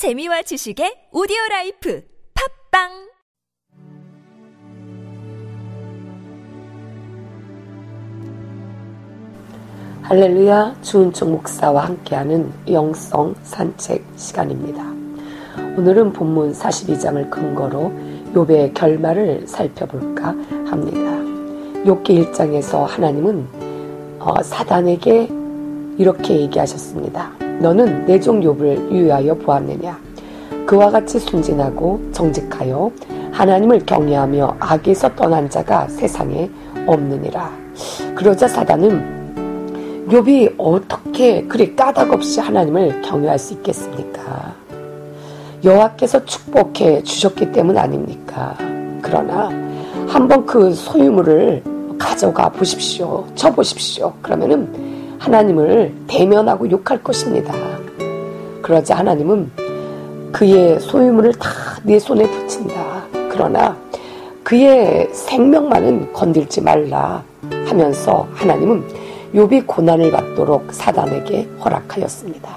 재미와 지식의 오디오 라이프 팟빵 할렐루야 주은총 목사와 함께하는 영성 산책 시간입니다. 오늘은 본문 42장을 근거로 욥의 결말을 살펴볼까 합니다. 욥기 1장에서 하나님은 어, 사단에게 이렇게 얘기하셨습니다. 너는 내종 욥을 유의하여 보았느냐? 그와 같이 순진하고 정직하여 하나님을 경외하며 악에서 떠난 자가 세상에 없느니라. 그러자 사단은 욥이 어떻게 그리 까닭 없이 하나님을 경외할 수 있겠습니까? 여호와께서 축복해 주셨기 때문 아닙니까? 그러나 한번 그 소유물을 가져가 보십시오. 쳐보십시오. 그러면은 하나님을 대면하고 욕할 것입니다. 그러자 하나님은 그의 소유물을 다네 손에 붙인다. 그러나 그의 생명만은 건들지 말라 하면서 하나님은 욥이 고난을 받도록 사단에게 허락하였습니다.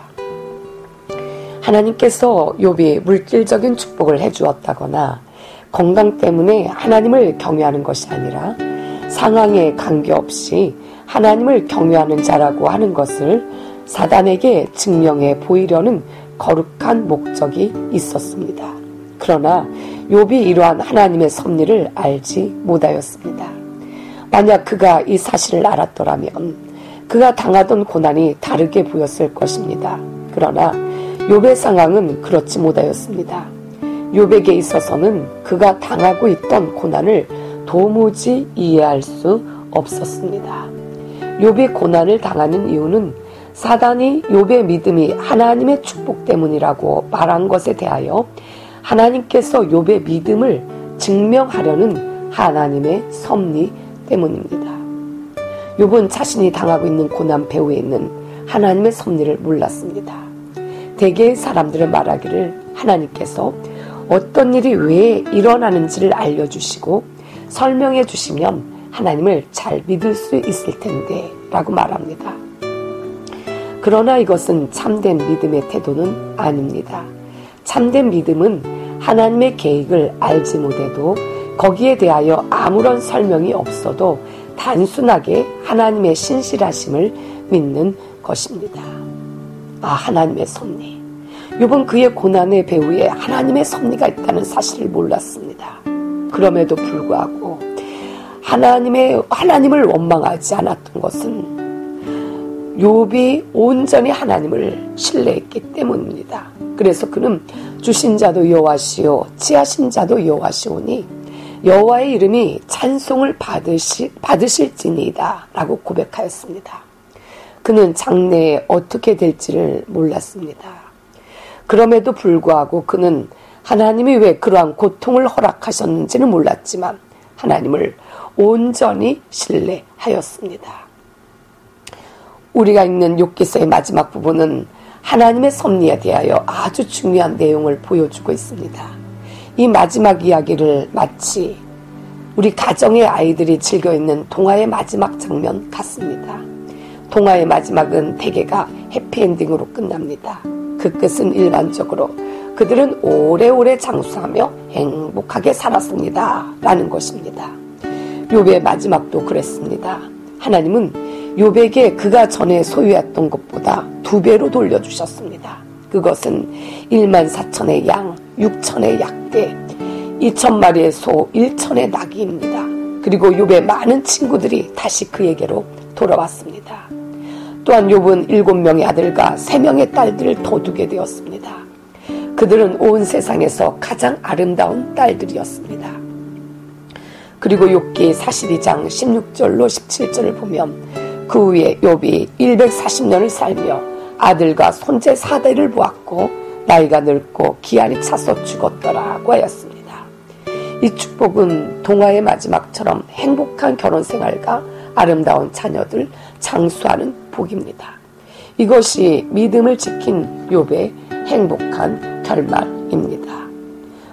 하나님께서 욥이 물질적인 축복을 해 주었다거나 건강 때문에 하나님을 경외하는 것이 아니라 상황에 관계없이 하나님을 경외하는 자라고 하는 것을 사단에게 증명해 보이려는 거룩한 목적이 있었습니다. 그러나 욥이 이러한 하나님의 섭리를 알지 못하였습니다. 만약 그가 이 사실을 알았더라면 그가 당하던 고난이 다르게 보였을 것입니다. 그러나 욥의 상황은 그렇지 못하였습니다. 욥에게 있어서는 그가 당하고 있던 고난을 도무지 이해할 수 없었습니다. 욥이 고난을 당하는 이유는 사단이 욥의 믿음이 하나님의 축복 때문이라고 말한 것에 대하여 하나님께서 욥의 믿음을 증명하려는 하나님의 섭리 때문입니다. 욥은 자신이 당하고 있는 고난 배후에 있는 하나님의 섭리를 몰랐습니다. 대개의 사람들은 말하기를 하나님께서 어떤 일이 왜 일어나는지를 알려주시고 설명해 주시면 하나님을 잘 믿을 수 있을 텐데 라고 말합니다. 그러나 이것은 참된 믿음의 태도는 아닙니다. 참된 믿음은 하나님의 계획을 알지 못해도 거기에 대하여 아무런 설명이 없어도 단순하게 하나님의 신실하심을 믿는 것입니다. 아, 하나님의 섭리. 요번 그의 고난의 배후에 하나님의 섭리가 있다는 사실을 몰랐습니다. 그럼에도 불구하고 하나님의 하나님을 원망하지 않았던 것은 욥이 온전히 하나님을 신뢰했기 때문입니다. 그래서 그는 주신 자도 여호와시오 지하신 자도 여호와시오니 여호와의 이름이 찬송을 받으시, 받으실지니이다 라고 고백하였습니다. 그는 장래에 어떻게 될지를 몰랐습니다. 그럼에도 불구하고 그는 하나님이 왜 그러한 고통을 허락하셨는지는 몰랐지만 하나님을 온전히 신뢰하였습니다. 우리가 읽는 욕기서의 마지막 부분은 하나님의 섭리에 대하여 아주 중요한 내용을 보여주고 있습니다. 이 마지막 이야기를 마치 우리 가정의 아이들이 즐겨 있는 동화의 마지막 장면 같습니다. 동화의 마지막은 대개가 해피엔딩으로 끝납니다. 그 끝은 일반적으로 그들은 오래오래 장수하며 행복하게 살았습니다. 라는 것입니다. 욥의 마지막도 그랬습니다. 하나님은 욥에게 그가 전에 소유했던 것보다 두 배로 돌려주셨습니다. 그것은 1만 4천의 양, 6천의 약대, 2천 마리의 소, 1천의 나귀입니다. 그리고 욥의 많은 친구들이 다시 그에게로 돌아왔습니다. 또한 욥은 7명의 아들과 3명의 딸들을 더 두게 되었습니다. 그들은 온 세상에서 가장 아름다운 딸들이었습니다. 그리고 욥기 42장 16절로 17절을 보면 그 후에 욥이 140년을 살며 아들과 손재 사대를 보았고 나이가 늙고 기한이 차서 죽었더라고 하였습니다. 이 축복은 동화의 마지막처럼 행복한 결혼 생활과 아름다운 자녀들 장수하는 복입니다. 이것이 믿음을 지킨 욥의 행복한 결말입니다.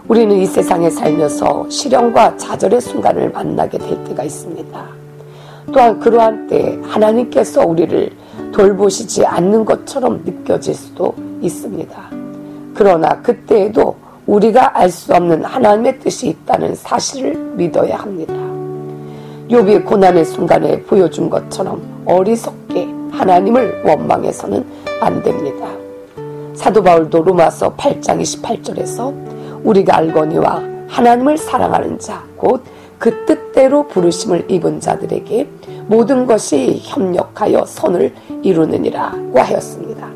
우리는 이 세상에 살면서 시련과 좌절의 순간을 만나게 될 때가 있습니다. 또한 그러한 때 하나님께서 우리를 돌보시지 않는 것처럼 느껴질 수도 있습니다. 그러나 그때에도 우리가 알 수 없는 하나님의 뜻이 있다는 사실을 믿어야 합니다. 욥이 고난의 순간에 보여준 것처럼 어리석게 하나님을 원망해서는 안 됩니다. 사도 바울도 로마서 8장 28절에서 우리가 알거니와 하나님을 사랑하는 자, 곧 그 뜻대로 부르심을 입은 자들에게 모든 것이 협력하여 선을 이루느니라고 하였습니다.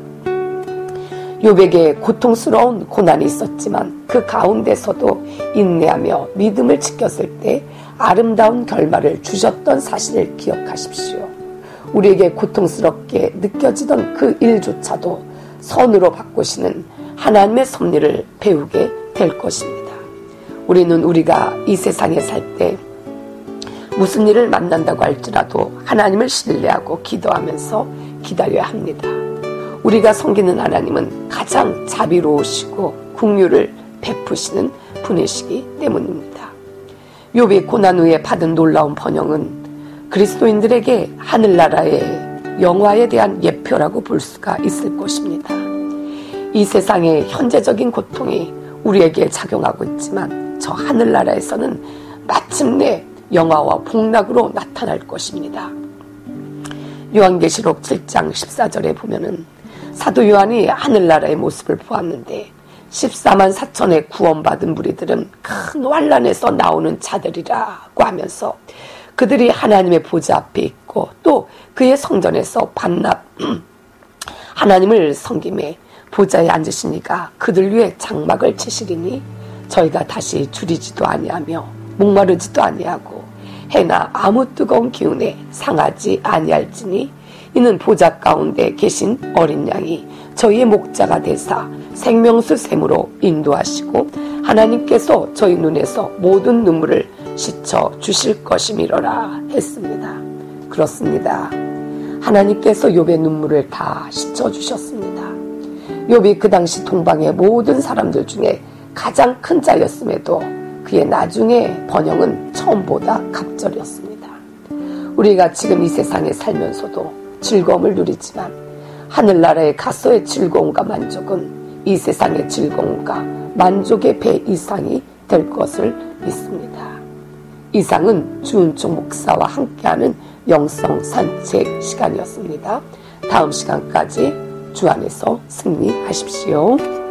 요백에 고통스러운 고난이 있었지만 그 가운데서도 인내하며 믿음을 지켰을 때 아름다운 결말을 주셨던 사실을 기억하십시오. 우리에게 고통스럽게 느껴지던 그 일조차도 선으로 바꾸시는 하나님의 섭리를 배우게 될 것입니다. 우리는 우리가 이 세상에 살 때 무슨 일을 만난다고 할지라도 하나님을 신뢰하고 기도하면서 기다려야 합니다. 우리가 섬기는 하나님은 가장 자비로우시고 국류를 베푸시는 분이시기 때문입니다. 욥이 고난 후에 받은 놀라운 번영은 그리스도인들에게 하늘나라의 영화에 대한 예표라고 볼 수가 있을 것입니다. 이 세상의 현재적인 고통이 우리에게 작용하고 있지만 저 하늘나라에서는 마침내 영화와 복락으로 나타날 것입니다. 요한계시록 7장 14절에 보면은 사도 요한이 하늘나라의 모습을 보았는데 14만 4천의 구원받은 무리들은 큰 환란에서 나오는 자들이라고 하면서 그들이 하나님의 보좌 앞에 있고 또 그의 성전에서 반납 하나님을 섬김에 보좌에 앉으시니까 그들 위에 장막을 치시리니 저희가 다시 줄이지도 아니하며 목마르지도 아니하고 해나 아무 뜨거운 기운에 상하지 아니할지니 이는 보좌 가운데 계신 어린 양이 저희의 목자가 되사 생명수 샘으로 인도하시고 하나님께서 저희 눈에서 모든 눈물을 씻어 주실 것이미러라 했습니다. 그렇습니다. 하나님께서 욥의 눈물을 다 씻어 주셨습니다. 욥이 그 당시 동방의 모든 사람들 중에 가장 큰 자였음에도 그의 나중에 번영은 처음보다 갑절이었습니다. 우리가 지금 이 세상에 살면서도 즐거움을 누리지만 하늘나라의 가서의 즐거움과 만족은 이 세상의 즐거움과 만족의 배 이상이 될 것을 믿습니다. 이상은 주은총 목사와 함께하는 영성 산책 시간이었습니다. 다음 시간까지 주 안에서 승리하십시오.